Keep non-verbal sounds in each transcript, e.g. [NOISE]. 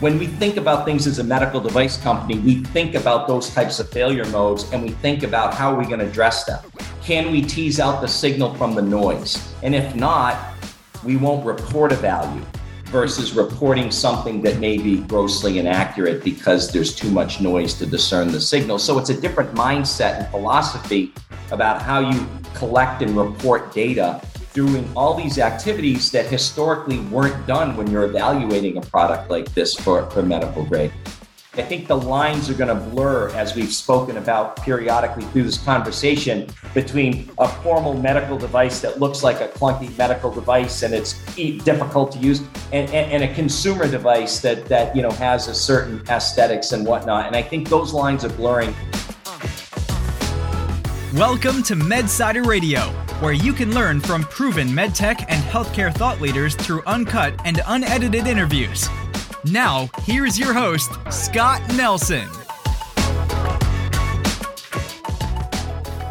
when we think about things as a medical device company, we think about those types of failure modes and we think about how are we going to address them. Can we tease out the signal from the noise? And if not, we won't report a value versus reporting something that may be grossly inaccurate because there's too much noise to discern the signal. So it's a different mindset and philosophy about how you collect and report data doing all these activities that historically weren't done when you're evaluating a product like this for, for medical grade. I think the lines are going to blur as we've spoken about periodically through this conversation between a formal medical device that looks like a clunky medical device and it's difficult to use and, and, and, a consumer device that, that you know has a certain aesthetics and whatnot. And I think those lines are blurring. Welcome to MedSider Radio, where you can learn from proven medtech and healthcare thought leaders through uncut and unedited interviews. Now, here's your host, Scott Nelson.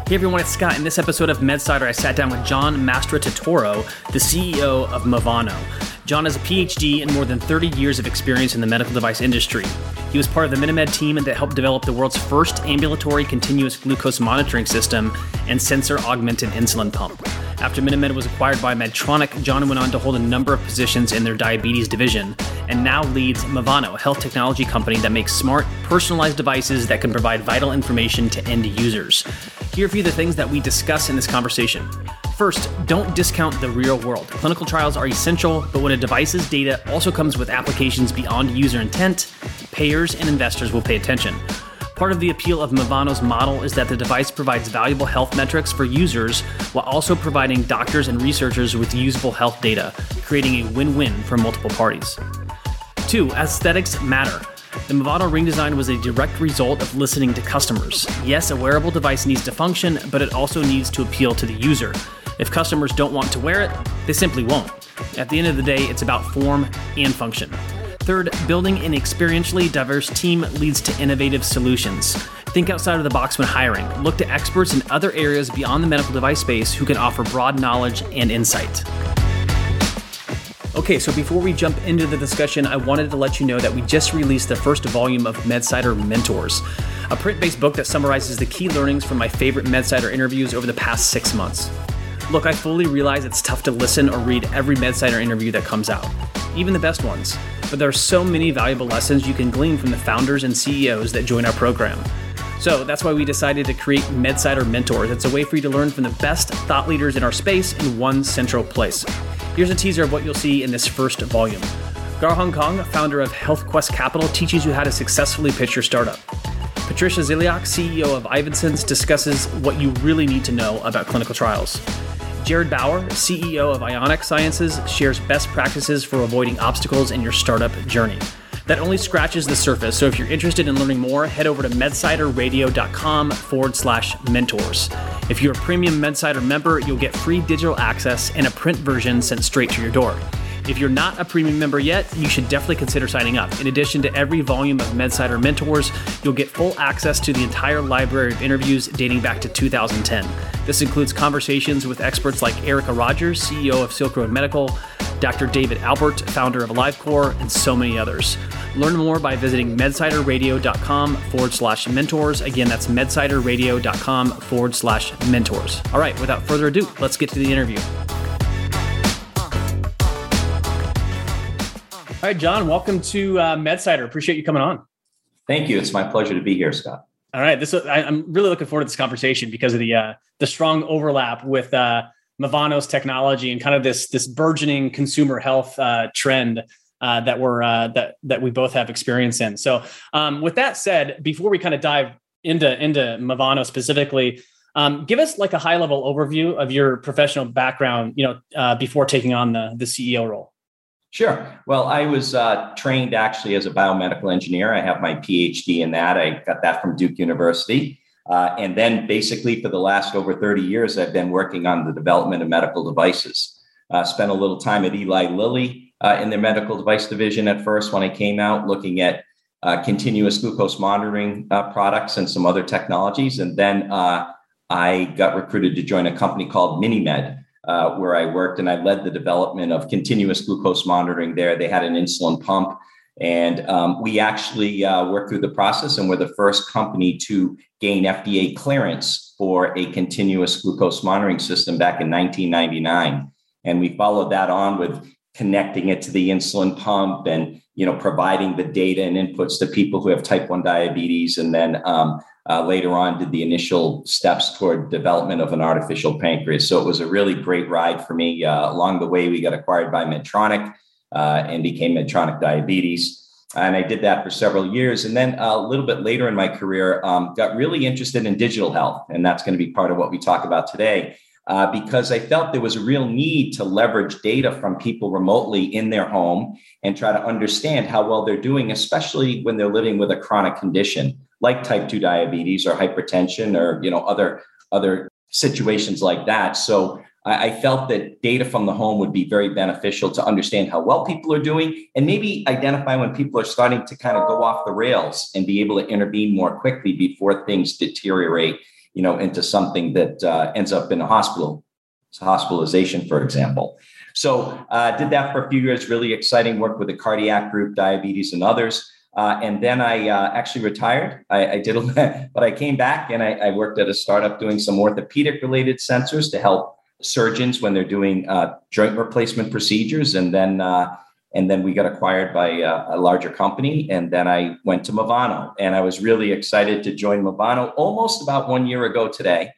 Hey everyone, it's Scott. In this episode of MedSider, I sat down with John Mastrototaro, the CEO of Movano. John has a PhD and more than 30 years of experience in the medical device industry. He was part of the MiniMed team that helped develop the world's first ambulatory continuous glucose monitoring system and sensor augmented insulin pump. After MiniMed was acquired by Medtronic, John went on to hold a number of positions in their diabetes division and now leads Movano, a health technology company that makes smart, personalized devices that can provide vital information to end users. Here are a few of the things that we discuss in this conversation. First, don't discount the real world. Clinical trials are essential, but when a device's data also comes with applications beyond user intent, payers and investors will pay attention. Part of the appeal of Movano's model is that the device provides valuable health metrics for users while also providing doctors and researchers with usable health data, creating a win win for multiple parties. Two, aesthetics matter. The Movano ring design was a direct result of listening to customers. Yes, a wearable device needs to function, but it also needs to appeal to the user. If customers don't want to wear it, they simply won't. At the end of the day, it's about form and function. Third, building an experientially diverse team leads to innovative solutions. Think outside of the box when hiring. Look to experts in other areas beyond the medical device space who can offer broad knowledge and insight. Okay, so before we jump into the discussion, I wanted to let you know that we just released the first volume of MedSider Mentors, a print based book that summarizes the key learnings from my favorite MedSider interviews over the past six months. Look, I fully realize it's tough to listen or read every MedSider interview that comes out, even the best ones, but there are so many valuable lessons you can glean from the founders and CEOs that join our program. So that's why we decided to create MedSider Mentors. It's a way for you to learn from the best thought leaders in our space in one central place. Here's a teaser of what you'll see in this first volume. Garheng Kong, founder of HealthQuest Capital, teaches you how to successfully pitch your startup. Patricia Zilliox, CEO of Eyevensys, discusses what you really need to know about clinical trials. Jared Bauer, CEO of Ionic Sciences, shares best practices for avoiding obstacles in your startup journey. That only scratches the surface, so if you're interested in learning more, head over to medsiderradio.com forward slash mentors. If you're a premium MedSider member, you'll get free digital access and a print version sent straight to your door. If you're not a premium member yet, you should definitely consider signing up. In addition to every volume of MedSider Mentors, you'll get full access to the entire library of interviews dating back to 2010. This includes conversations with experts like Erica Rogers, CEO of Silk Road Medical, Dr. David Albert, founder of AliveCor, and so many others. Learn more by visiting medsiderradio.com forward slash mentors. Again, that's medsiderradio.com forward slash mentors. All right, without further ado, let's get to the interview. All right, John, welcome to uh, MedSider. Appreciate you coming on. Thank you. It's my pleasure to be here, Scott. All right, this I, am really looking forward to this conversation because of the uh, the strong overlap with uh, Movano's technology and kind of this this burgeoning consumer health uh, trend uh, that we're uh, that that we both have experience in. So, um, with that said, before we kind of dive into into Movano specifically, um, give us like a high level overview of your professional background. You know, uh, before taking on the the CEO role. Sure. Well, I was uh, trained actually as a biomedical engineer. I have my PhD in that. I got that from Duke University. Uh, and then basically for the last over 30 years, I've been working on the development of medical devices. Uh, spent a little time at Eli Lilly uh, in their medical device division at first when I came out, looking at uh, continuous glucose monitoring uh, products and some other technologies. And then I got recruited to join a company called MiniMed, uh, where I worked and I led the development of continuous glucose monitoring there. They had an insulin pump And um, we actually uh, worked through the process and we're the first company to gain FDA clearance for a continuous glucose monitoring system back in 1999. And we followed that on with connecting it to the insulin pump and you know providing the data and inputs to people who have type 1 diabetes and then um, uh, later on did the initial steps toward development of an artificial pancreas. So it was a really great ride for me. Uh, along the way we got acquired by medtronic uh, and became medtronic diabetes. And i did that for several years. And then uh, a little bit later in my career um, got really interested in digital health. And that's going to be part of what we talk about today. Uh, because I felt there was a real need to leverage data from people remotely in their home and try to understand how well they're doing, especially when they're living with a chronic condition like type 2 diabetes or hypertension or you know other other situations like that. So I, felt that data from the home would be very beneficial to understand how well people are doing and maybe identify when people are starting to kind of go off the rails and be able to intervene more quickly before things deteriorate you know, into something that uh, ends up in a hospital, hospitalization, for example. So uh, did that for a few years, really exciting work with the cardiac group, diabetes, and others. Uh, and then I uh, actually retired. I, I did, a, [LAUGHS] but I came back and I, I, worked at a startup doing some orthopedic related sensors to help surgeons when they're doing uh, joint replacement procedures. And then uh, and then we got acquired by a, a, larger company and then i went to movano and i was really excited to join movano almost about one year ago today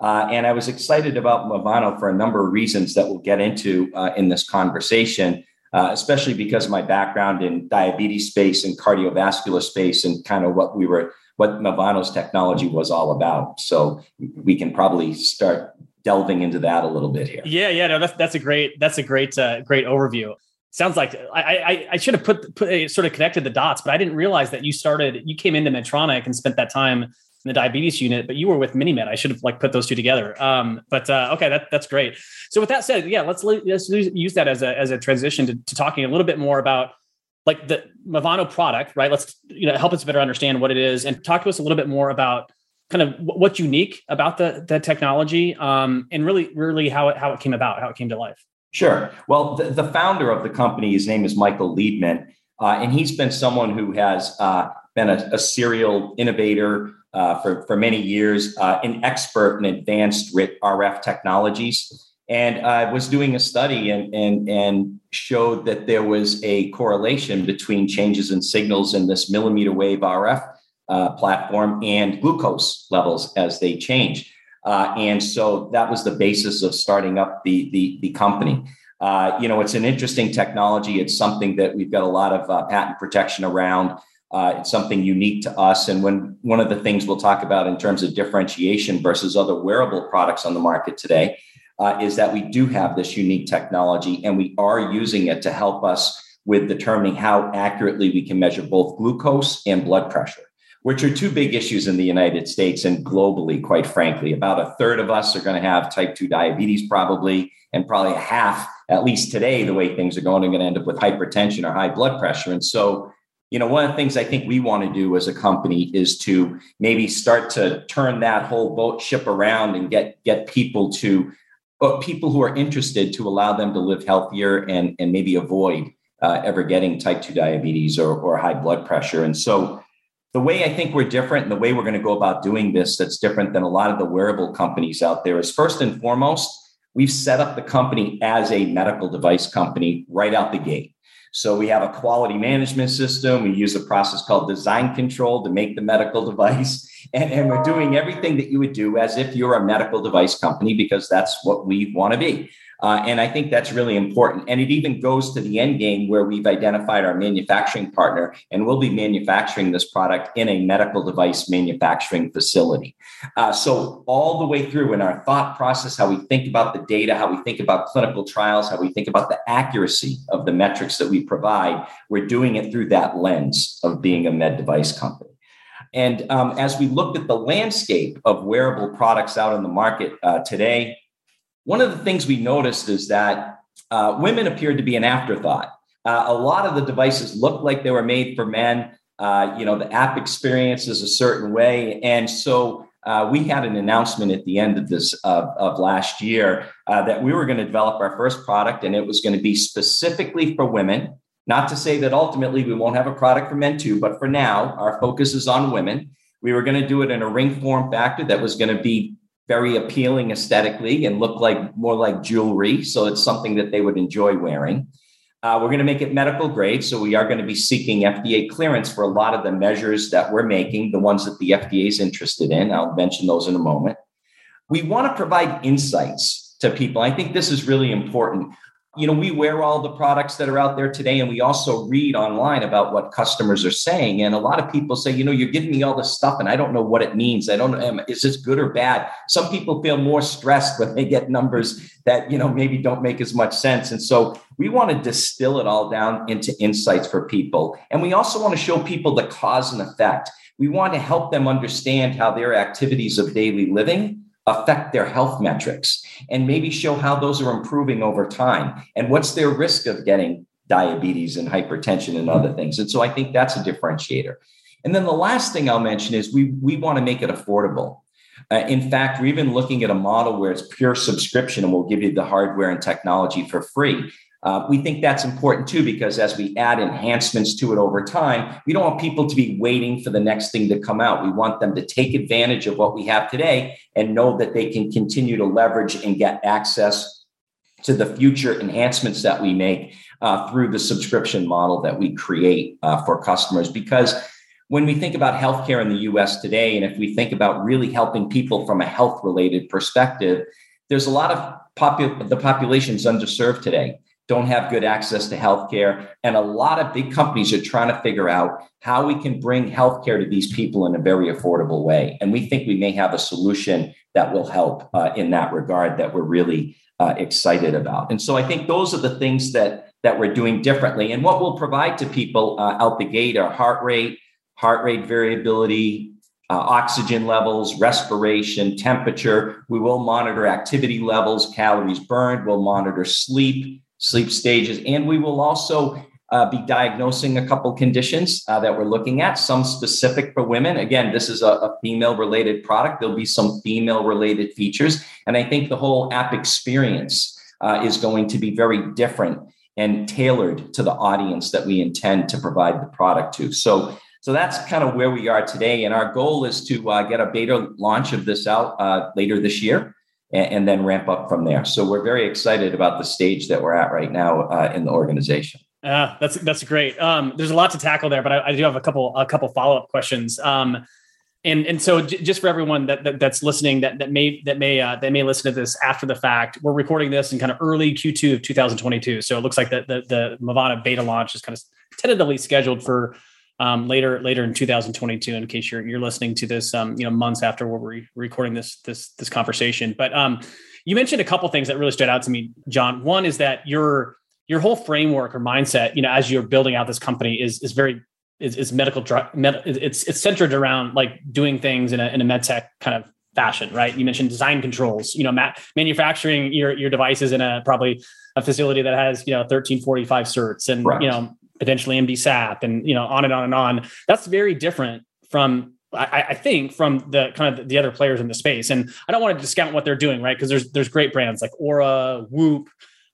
uh, and i was excited about movano for a number of reasons that we'll get into uh, in this conversation uh, especially because of my background in diabetes space and cardiovascular space and kind of what we were what movano's technology was all about. So we can probably start delving into that a little bit here. Yeah yeah no that's, that's a great that's a great uh, great overview. Sounds like I, I, I should have put put a, sort of connected the dots, but I didn't realize that you started you came into Medtronic and spent that time the diabetes unit, but you were with MiniMed. I should have like put those two together. Um, but uh, okay, that, that's great. So with that said, yeah, let's let's use that as a as a transition to, to talking a little bit more about like the Movano product, right? Let's you know help us better understand what it is and talk to us a little bit more about kind of what's unique about the the technology um, and really really how it how it came about, how it came to life. Sure. Well, the, the founder of the company, his name is Michael Leabman, uh, and he's been someone who has uh, been a, a, serial innovator uh, for, for many years, uh, an expert in advanced RF technologies, and I was doing a study and, and, and showed that there was a correlation between changes in signals in this millimeter wave RF uh, platform and glucose levels as they change. Uh, and so that was the basis of starting up the, the, the company. Uh, you know, it's an interesting technology. It's something that we've got a lot of uh, patent protection around. Uh, it's something unique to us. And when one of the things we'll talk about in terms of differentiation versus other wearable products on the market today uh, is that we do have this unique technology and we are using it to help us with determining how accurately we can measure both glucose and blood pressure which are two big issues in the United States and globally, quite frankly. About a third of us are going to have type 2 diabetes, probably, and probably a half, at least today, the way things are going, are going to end up with hypertension or high blood pressure. And so, you know, one of the things I think we want to do as a company is to maybe start to turn that whole boat ship around and get get people to uh, people who are interested to allow them to live healthier and and maybe avoid uh, ever getting type 2 diabetes or, or high blood pressure. And so the way I think we're different and the way we're going to go about doing this that's different than a lot of the wearable companies out there is first and foremost, we've set up the company as a medical device company right out the gate. So we have a quality management system. We use a process called design control to make the medical [LAUGHS] device. And, and we're doing everything that you would do as if you're a medical device company because that's what we want to be. Uh, and I think that's really important. And it even goes to the end game where we've identified our manufacturing partner and we'll be manufacturing this product in a medical device manufacturing facility. Uh, so, all the way through in our thought process, how we think about the data, how we think about clinical trials, how we think about the accuracy of the metrics that we provide, we're doing it through that lens of being a med device company. And um, as we looked at the landscape of wearable products out in the market uh, today, one of the things we noticed is that uh, women appeared to be an afterthought. Uh, a lot of the devices looked like they were made for men. Uh, you know, the app experience is a certain way. And so uh, we had an announcement at the end of this of last year uh, that we were going to develop our first product and it was going to be specifically for women Not to say that ultimately we won't have a product for men too, but for now, our focus is on women. We were going to do it in a ring form factor that was going to be very appealing aesthetically and look like more like jewelry. So it's something that they would enjoy wearing. Uh, we're going to make it medical grade. So we are going to be seeking FDA clearance for a lot of the measures that we're making, the ones that the FDA is interested in. I'll mention those in a moment. We want to provide insights to people. I think this is really important you know, we wear all the products that are out there today, and we also read online about what customers are saying. And a lot of people say, you know, you're giving me all this stuff, and I don't know what it means. I don't know, is this good or bad? Some people feel more stressed when they get numbers that, you know, maybe don't make as much sense. And so we want to distill it all down into insights for people. And we also want to show people the cause and effect. We want to help them understand how their activities of daily living affect their health metrics and maybe show how those are improving over time and what's their risk of getting diabetes and hypertension and other things. And so I think that's a differentiator. And then the last thing I'll mention is we, we want to make it affordable. Uh, in fact, we're even looking at a model where it's pure subscription and we'll give you the hardware and technology for free. Uh, we think that's important too, because as we add enhancements to it over time, we don't want people to be waiting for the next thing to come out. We want them to take advantage of what we have today and know that they can continue to leverage and get access to the future enhancements that we make uh, through the subscription model that we create uh, for customers. Because when we think about healthcare in the US today, and if we think about really helping people from a health related perspective, there's a lot of popu- the is underserved today don't have good access to healthcare. And a lot of big companies are trying to figure out how we can bring healthcare to these people in a very affordable way. And we think we may have a solution that will help uh, in that regard that we're really uh, excited about. And so I think those are the things that that we're doing differently. And what we'll provide to people uh, out the gate are heart rate, heart rate variability, uh, oxygen levels, respiration, temperature. We will monitor activity levels, calories burned. We'll monitor sleep, sleep stages. And we will also uh, be diagnosing a couple conditions uh, that we're looking at, some specific for women. Again, this is a, a female related product. There'll be some female related features. And I think the whole app experience uh, is going to be very different and tailored to the audience that we intend to provide the product to. So, so that's kind of where we are today. And our goal is to uh, get a beta launch of this out uh, later this year and, and, then ramp up from there. So we're very excited about the stage that we're at right now uh, in the organization. Uh, that's that's great. Um, there's a lot to tackle there, but I, I do have a couple a couple follow up questions. Um, and and so j- just for everyone that, that, that's listening that that may that may uh, that may listen to this after the fact, we're recording this in kind of early Q2 of 2022. So it looks like the the, the Movano beta launch is kind of tentatively scheduled for um, later later in 2022. In case you're you're listening to this, um, you know, months after we're re- recording this this this conversation. But um, you mentioned a couple things that really stood out to me, John. One is that your your whole framework or mindset, you know, as you're building out this company, is is very is, is medical. Med, it's it's centered around like doing things in a in a med tech kind of fashion, right? You mentioned design controls, you know, ma- manufacturing your your devices in a probably a facility that has you know 1345 certs and right. you know potentially MDSAP and you know on and on and on. That's very different from I, I, think from the kind of the other players in the space. And I don't want to discount what they're doing, right? Because there's there's great brands like Oura, Whoop,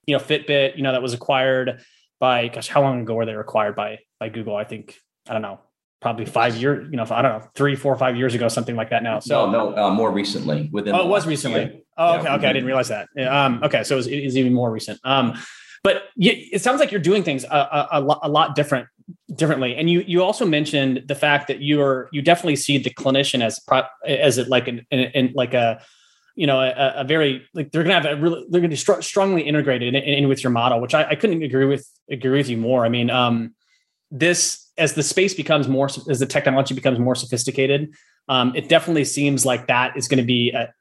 you know, Fitbit, you know, that was acquired by gosh, how long ago were they acquired by by Google? I think I don't know, probably five years, you know, I don't know, three, four, five years ago, something like that. Now, so no, no, uh, more recently within. Oh, it was recently. Year. Oh, okay, okay, I didn't realize that. Um, okay, so it was, it is even more recent. Um, but it sounds like you're doing things a, a, a, lot, a lot different differently. And you you also mentioned the fact that you're you definitely see the clinician as as it like an, an, like a you know a, a, very like they're gonna have a really they're gonna be str- strongly integrated in, in, with your model which I, I couldn't agree with agree with you more. I mean um this as the space becomes more as the technology becomes more sophisticated um, it definitely seems like that is going to be a,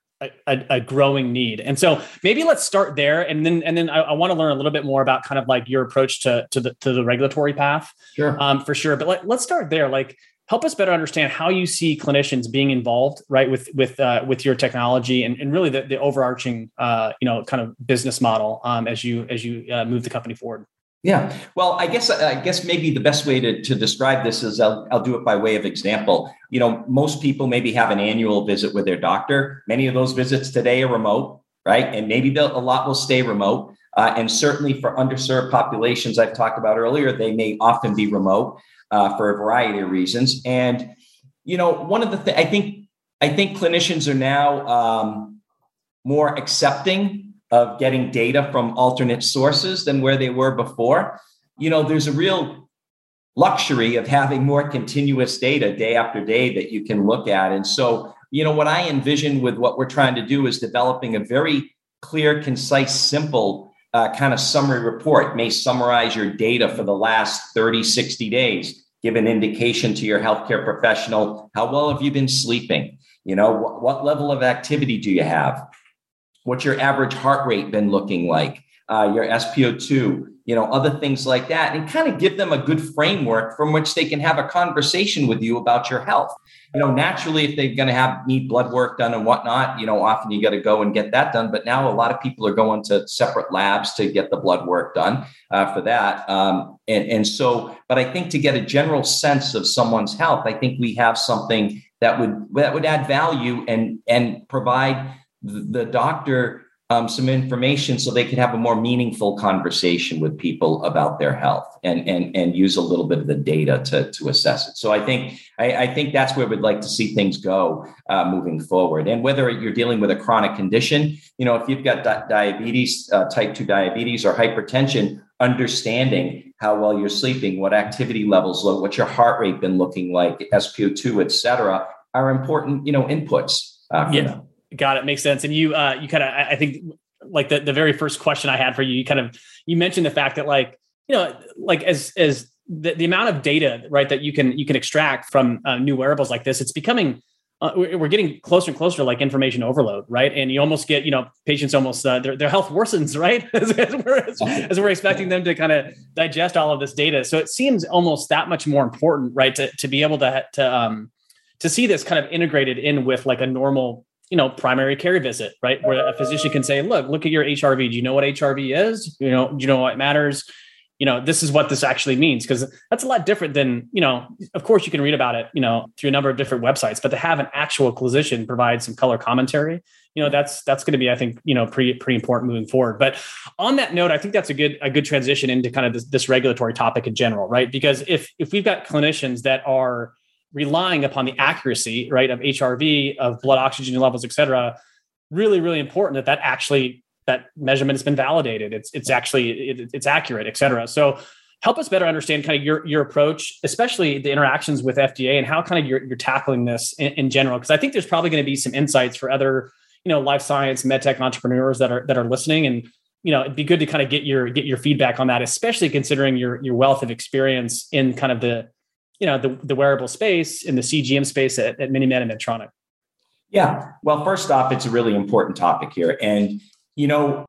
a, a, growing need. And so maybe let's start there, and then and then I, I want to learn a little bit more about kind of like your approach to to the to the regulatory path, sure, um, for sure. But let, let's start there. Like, help us better understand how you see clinicians being involved, right, with with uh, with your technology and, and really the, the overarching, uh, you know, kind of business model um, as you as you uh, move the company forward. Yeah, well, I guess I guess maybe the best way to, to describe this is I'll, I'll do it by way of example. You know, most people maybe have an annual visit with their doctor. Many of those visits today are remote, right? And maybe a lot will stay remote. Uh, and certainly for underserved populations I've talked about earlier, they may often be remote uh, for a variety of reasons. And, you know, one of the things I think, I think clinicians are now um, more accepting of getting data from alternate sources than where they were before. You know, there's a real luxury of having more continuous data day after day that you can look at. And so, you know, what I envision with what we're trying to do is developing a very clear, concise, simple uh, kind of summary report may summarize your data for the last 30, 60 days, give an indication to your healthcare professional how well have you been sleeping? You know, wh- what level of activity do you have? What's your average heart rate been looking like? Uh, your SpO2, you know, other things like that, and kind of give them a good framework from which they can have a conversation with you about your health. You know, naturally, if they're going to have need blood work done and whatnot, you know, often you got to go and get that done. But now a lot of people are going to separate labs to get the blood work done uh, for that. Um, and, and so, but I think to get a general sense of someone's health, I think we have something that would that would add value and and provide the doctor um, some information so they could have a more meaningful conversation with people about their health and and and use a little bit of the data to to assess it. So I think I, I think that's where we'd like to see things go uh, moving forward. And whether you're dealing with a chronic condition, you know, if you've got di- diabetes, uh, type two diabetes, or hypertension, understanding how well you're sleeping, what activity levels look, what your heart rate been looking like, SpO2, et cetera, are important, you know, inputs uh, yeah. Them. Got it. Makes sense. And you, uh, you kind of, I think, like the the very first question I had for you, you kind of you mentioned the fact that like you know like as as the, the amount of data right that you can you can extract from uh, new wearables like this, it's becoming uh, we're getting closer and closer to like information overload, right? And you almost get, you know, patients almost uh, their, their health worsens, [LAUGHS] right? as, as, we're, as, as, we're expecting them to kind of digest all of this data. So it seems almost that much more important, right? To, to be able to, to, um, to see this kind of integrated in with like a normal you know primary care visit right? Where a physician can say look look at your hrv do you know what hrv is? You know do you know what matters? You know this is what this actually means. Because that's a lot different than you know of course you can read about it you know through a number of different websites but to have an actual clinician provide some color commentary you know that's that's going to be i think you know pretty pretty important moving forward. But on that note i think that's a good a good transition into kind of this, this regulatory topic in general right? Because if if we've got clinicians that are relying upon the accuracy, right, of HRV, of blood oxygen levels, et cetera, really, really important that that actually that measurement has been validated. It's it's actually it, it's accurate, et cetera. So help us better understand kind of your your approach, especially the interactions with FDA and how kind of you're, you're tackling this in, in general. Because I think there's probably going to be some insights for other you know life science medtech entrepreneurs that are that are listening and you know it'd be good to kind of get your get your feedback on that especially considering your your wealth of experience in kind of the you know the, the wearable space in the CGM space at, at MiniMed and Medtronic? Yeah, well, first off, it's a really important topic here, and you know,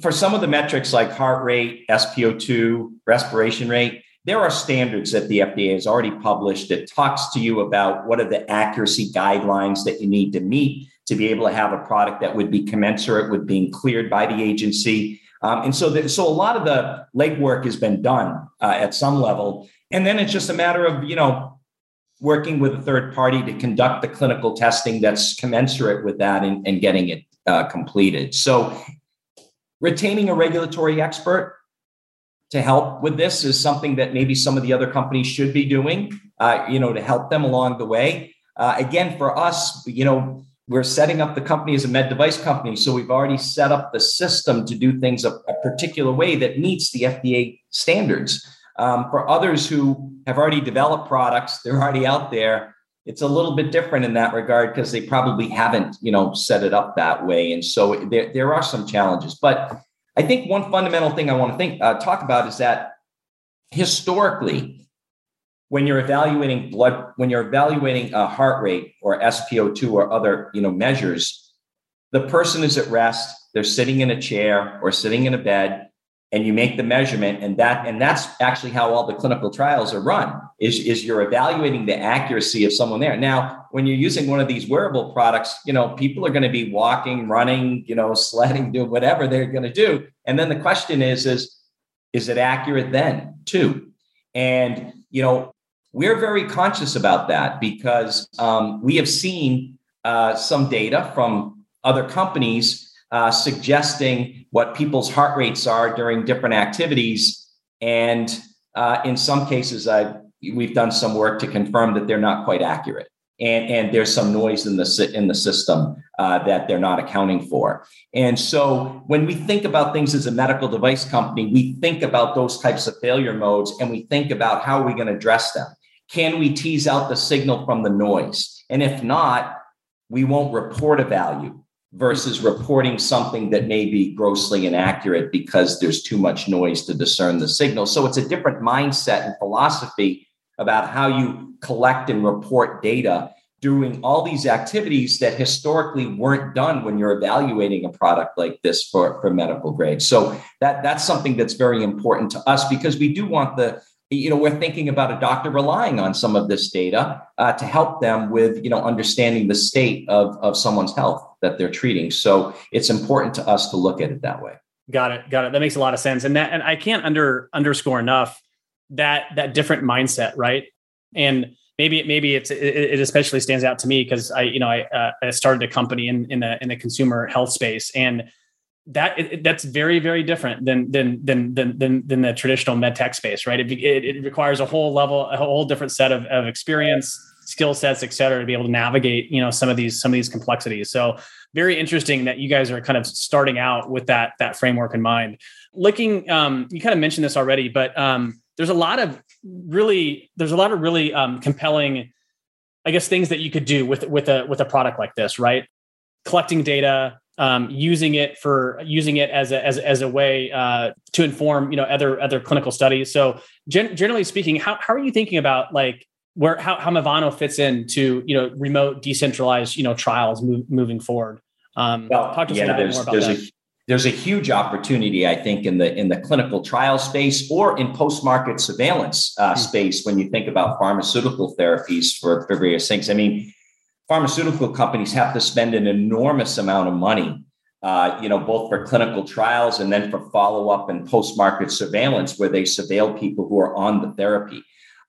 for some of the metrics like heart rate, SpO2, respiration rate, there are standards that the FDA has already published that talks to you about what are the accuracy guidelines that you need to meet to be able to have a product that would be commensurate with being cleared by the agency. Um, and so, the, so a lot of the legwork has been done uh, at some level. And then it's just a matter of, you know, working with a third party to conduct the clinical testing that's commensurate with that and, and getting it uh, completed. So retaining a regulatory expert to help with this is something that maybe some of the other companies should be doing, uh, you know, to help them along the way. Uh, again, for us, you know, we're setting up the company as a med device company. So we've already set up the system to do things a, a particular way that meets the FDA standards. Um, for others who have already developed products, they're already out there. It's a little bit different in that regard because they probably haven't, you know, set it up that way, and so there there are some challenges. But I think one fundamental thing I want to think uh, talk about is that historically, when you're evaluating blood, when you're evaluating a heart rate or SpO2 or other, you know, measures, the person is at rest. They're sitting in a chair or sitting in a bed and you make the measurement and that and that's actually how all the clinical trials are run is, is you're evaluating the accuracy of someone there. Now when you're using one of these wearable products you know people are going to be walking running you know [LAUGHS] sledding doing whatever they're going to do. And then the question is is is it accurate then too? And you know we're very conscious about that because um, we have seen uh, some data from other companies uh, suggesting what people's heart rates are during different activities. And uh, in some cases, I, we've done some work to confirm that they're not quite accurate. And, and there's some noise in the in the system uh, that they're not accounting for. And so, when we think about things as a medical device company, we think about those types of failure modes, and we think about how are we going to address them. Can we tease out the signal from the noise? And if not, we won't report a value versus reporting something that may be grossly inaccurate because there's too much noise to discern the signal. So it's a different mindset and philosophy about how you collect and report data doing all these activities that historically weren't done when you're evaluating a product like this for, for medical grade. So that that's something that's very important to us because we do want the you know we're thinking about a doctor relying on some of this data uh, to help them with you know understanding the state of, of someone's health that they're treating. So it's important to us to look at it that way. Got it got it. That makes a lot of sense. And that and i can't under underscore enough that that different mindset right? And maybe maybe it's it, it especially stands out to me because i you know i uh, i started a company in in the in the consumer health space. And that that's very very different than than than than than, than the traditional med tech space right? It, it, it, requires a whole level a whole different set of, of experience skill sets et cetera to be able to navigate you know some of these some of these complexities. So very interesting that you guys are kind of starting out with that that framework in mind. Looking um, you kind of mentioned this already but um, there's a lot of really there's a lot of really um, compelling i guess things that you could do with with a with a product like this right? Collecting data um, using it for using it as a as, as a way uh, to inform you know other other clinical studies. So gen- generally speaking, how how are you thinking about like where how how Movano fits into you know remote decentralized you know trials move, moving forward? Um, well, talk to us yeah, a little bit more about that. A, there's a huge opportunity, I think, in the in the clinical trial space or in post market surveillance uh, mm-hmm. space when you think about pharmaceutical therapies for, for various things. I mean pharmaceutical companies have to spend an enormous amount of money, uh, you know, both for clinical trials and then for follow up and post market surveillance, where they surveil people who are on the therapy.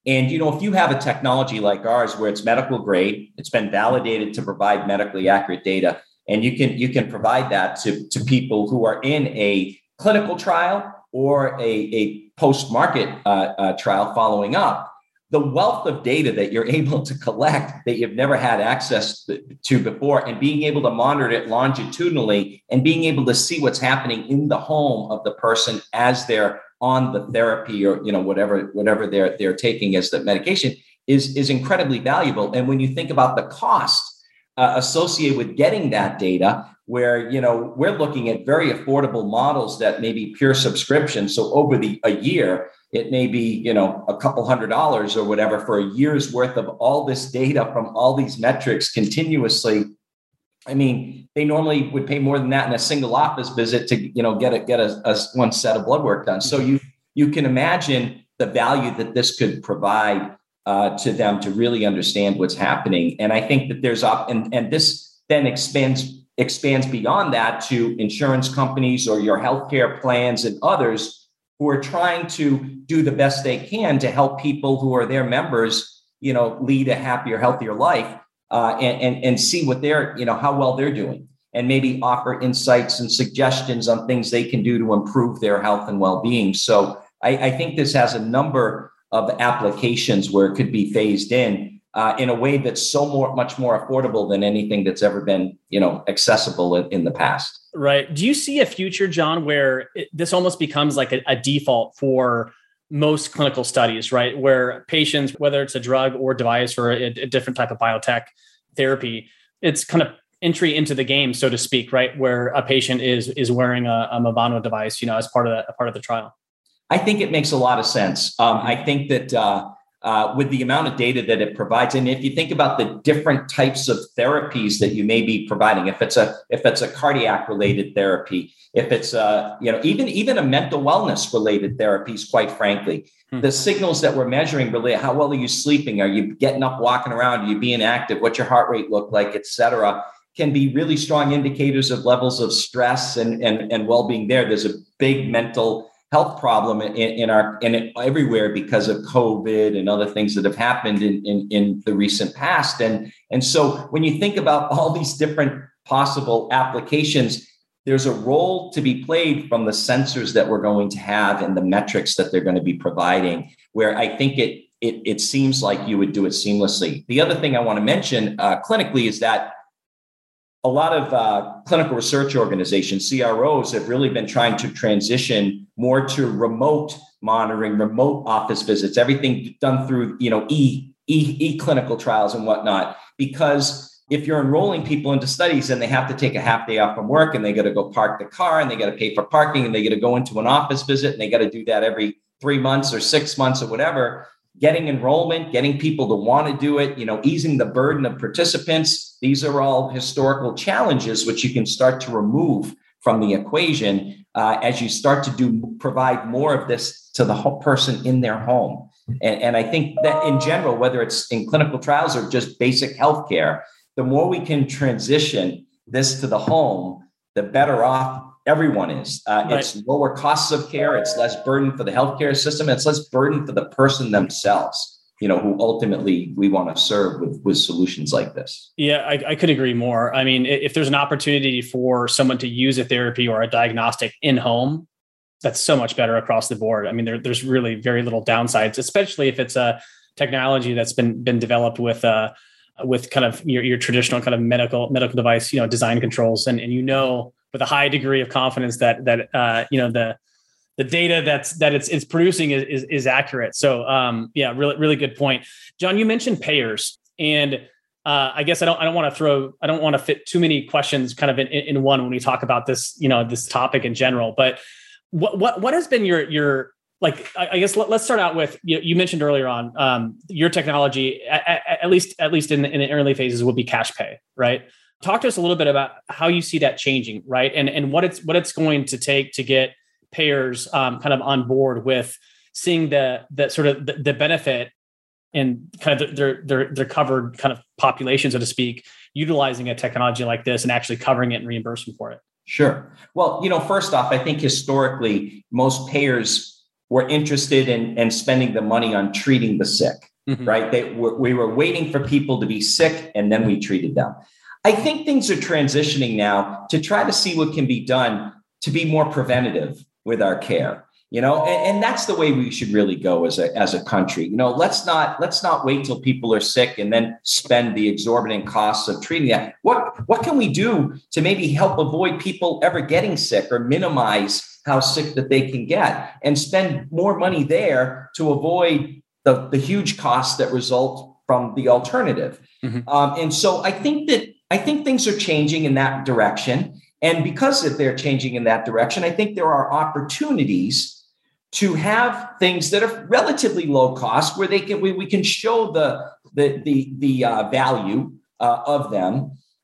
And you know, if you have a technology like ours where it's medical grade, it's been validated to provide medically accurate data, and you can you can provide that to, to people who are in a clinical trial or a, a post market uh, uh, trial following up, the wealth of data that you're [LAUGHS] able to collect that you've never had access to before and being able to monitor it longitudinally and being able to see what's happening in the home of the person as they're on the therapy or you know whatever whatever they're they're taking as the medication is is incredibly valuable. And when you think about the cost uh, associated with getting that data where you know we're looking at very affordable models that may be pure subscription. So over the a year it may be you know a couple hundred dollars or whatever for a year's worth of all this data from all these metrics continuously i mean they normally would pay more than that in a single office visit to you know get a get a, a one set of blood work done. So you you can imagine the value that this could provide uh, to them to really understand what's happening. And i think that there's up and and this then expands expands beyond that to insurance companies or your healthcare plans and others who are trying to do the best they can to help people who are their members, you know, lead a happier, healthier life, uh, and, and and see what they're, you know, how well they're doing, and maybe offer insights and suggestions on things they can do to improve their health and well-being. So I, I think this has a number of applications where it could be phased in uh, in a way that's so more much more affordable than anything that's ever been you know accessible in, in the past. Right. Do you see a future john where it, this almost becomes like a, a, default for most clinical studies right? Where patients whether it's a drug or device or a, a different type of biotech therapy it's kind of entry into the game so to speak right? Where a patient is is wearing a, a Movano device you know as part of the, part of the trial. I think it makes a lot of sense. Um, i think that uh, uh, with the amount of data that it provides. And if you think about the different types of therapies that you may be providing, if it's a if it's a cardiac related therapy, if it's a you know even even a mental wellness related therapies, quite frankly, hmm. the signals that we're measuring really how well are you sleeping? Are you getting up, walking around? Are you being active? What's your heart rate look like, et cetera? Can be really strong indicators of levels of stress and, and, and well-being there. There's a big mental health problem in, in our in everywhere because of COVID and other things that have happened in, in, in the recent past. And, and so when you think about [LAUGHS] all these different possible applications, there's a role to be played from the sensors that we're going to have and the metrics that they're going to be providing, where I think it it, it seems like you would do it seamlessly. The other thing I want to mention uh, clinically is that a lot of uh, clinical research organizations, CROs, have really been trying to transition more to remote monitoring, remote office visits, everything done through you know e e, e clinical trials and whatnot, because if you're enrolling people into studies and they have to take a half day off from work and they got to go park the car and they got to pay for parking and they got to go into an office visit and they got to do that every three months or six months or whatever getting enrollment getting people to want to do it you know easing the burden of participants. These are all historical challenges which you can start to remove from the equation uh, as you start to do provide more of this to the person in their home. And, and i think that in general whether it's in clinical trials or just basic healthcare the more we can transition this to the home, the better off everyone is. Uh, right. It's lower costs of care. It's less burden for the healthcare system. It's less burden for the person themselves. You know, who ultimately we want to serve with with solutions like this. Yeah, I, I could agree more. I mean, if there's an opportunity for someone to use a therapy or a diagnostic in home, that's so much better across the board. I mean, there, there's really very little downsides, especially if it's a technology that's been been developed with uh, with kind of your, your traditional kind of medical medical device you know design controls and, and you know with a high degree of confidence that that uh, you know the the data that's that it's it's producing is is, is accurate so um, yeah really really good point john you mentioned payers and uh, I guess I don't I don't want to throw I don't want to fit too many questions kind of in, in one when we talk about this you know this topic in general but what what what has been your your like I guess let, us start out with you, mentioned earlier on um, your technology at, at, least at least in, in the early phases would be cash pay, right? Talk to us a little bit about how you see that changing, right? And and what it's what it's going to take to get payers um, kind of on board with seeing the the sort of the, the benefit and kind of their their their covered kind of population, so to speak, utilizing a technology like this and actually covering it and reimbursing for it. Sure. Well, you know, first off, I think historically most payers were interested in, in spending the money on treating the sick, mm-hmm. right? They were, we were waiting for people to be sick and then we treated them. I think things are transitioning now to try to see what can be done to be more preventative with our care you know and, and, that's the way we should really go as a as a country you know let's not let's not wait till people are sick and then spend the exorbitant costs of treating that what what can we do to maybe help avoid people ever getting sick or minimize how sick that they can get and spend more money there to avoid the, the huge costs that result from the alternative. Mm-hmm. Um, and so I think that I think things are changing in that direction. And because if they're changing in that direction, I think there are opportunities to have things that are relatively low cost where they can we, we can show the the the, the uh, value uh, of them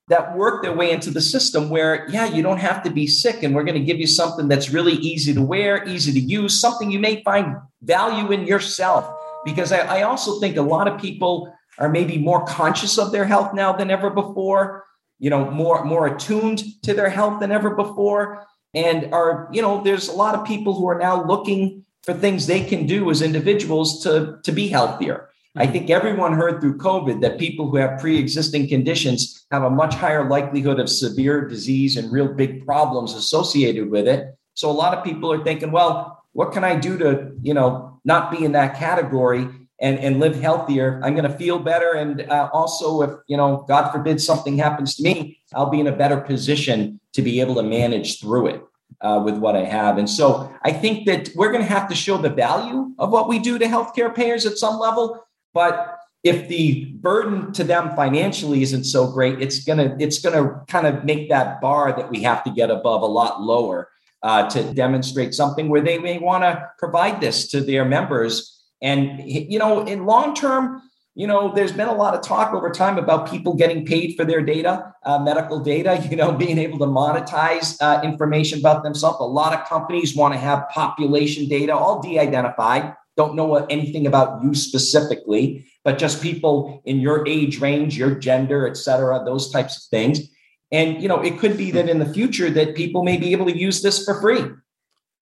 that work their way into the system where, yeah, you don't have to be sick. And we're going to give you something that's really easy to wear, easy to use, something you may find value in yourself. Because I, I also think a lot of people are maybe more conscious of their health now than ever before, you know, more, more attuned to their health than ever before. And are, you know, there's a lot of people who are now looking for things they can do as individuals to, to be healthier. I mm-hmm. think everyone heard through COVID that people who have pre existing conditions have a much higher likelihood of severe disease and real big problems associated with it. So a lot of people are thinking, well, what can I do to, you know, not be in that category and, and live healthier? I'm going to feel better. And uh, also, if, you know, God forbid something happens to me, I'll be in a better position to be able to manage through it. Uh, with what I have. And so I think that we're going to have to show the value of what we do to healthcare payers at some level. But if the burden to them financially isn't so great, it's gonna it's gonna kind of make that bar that we have to get above a lot lower uh, to demonstrate something where they may want to provide this to their members. And you know, in long term, you know, there's been a lot of talk over time about people getting paid for their data, uh, medical data. [LAUGHS] You know, being able to monetize uh, information about themselves. A lot of companies want to have population data all de-identified don't know anything about you specifically, but just people in your age range, your gender, et cetera, those types of things. And, you know, it could be that in the future that people may be able to use this for free,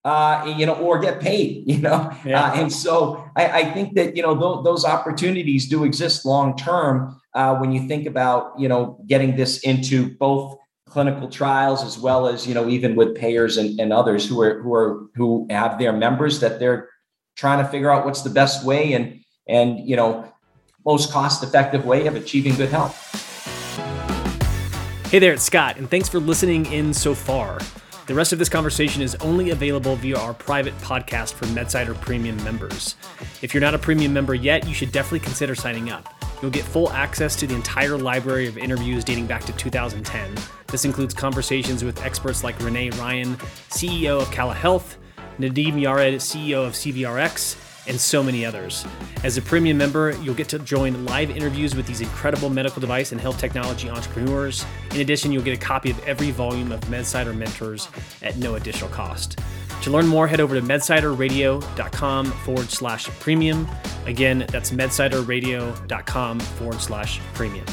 uh, you know, or get paid, [LAUGHS] you know. Yeah. Uh, and so I, I, think that, you know, th- those opportunities do exist long term uh, when you think about, you know, getting this into both clinical trials as well as you know even with payers and, and others who are who are who have their members that they're trying to figure out what's the best way and and you know most cost effective way of achieving good health hey there it's scott and thanks for listening in so far the rest of this conversation is only available via our private podcast for MedSider Premium members. If you're not a premium member yet, you should definitely consider signing up. You'll get full access to the entire library of interviews dating back to 2010. This includes conversations with experts like Renee Ryan, CEO of Cala Health, Nadim Yared, CEO of CVRX, and so many others. As a premium member, you'll get to join live interviews with these incredible medical device and health technology entrepreneurs. In addition, you'll get a copy of every volume of MedSider Mentors at no additional cost. To learn more, head over to medsiderradio.com forward slash premium. Again, that's medsiderradio.com forward slash premium.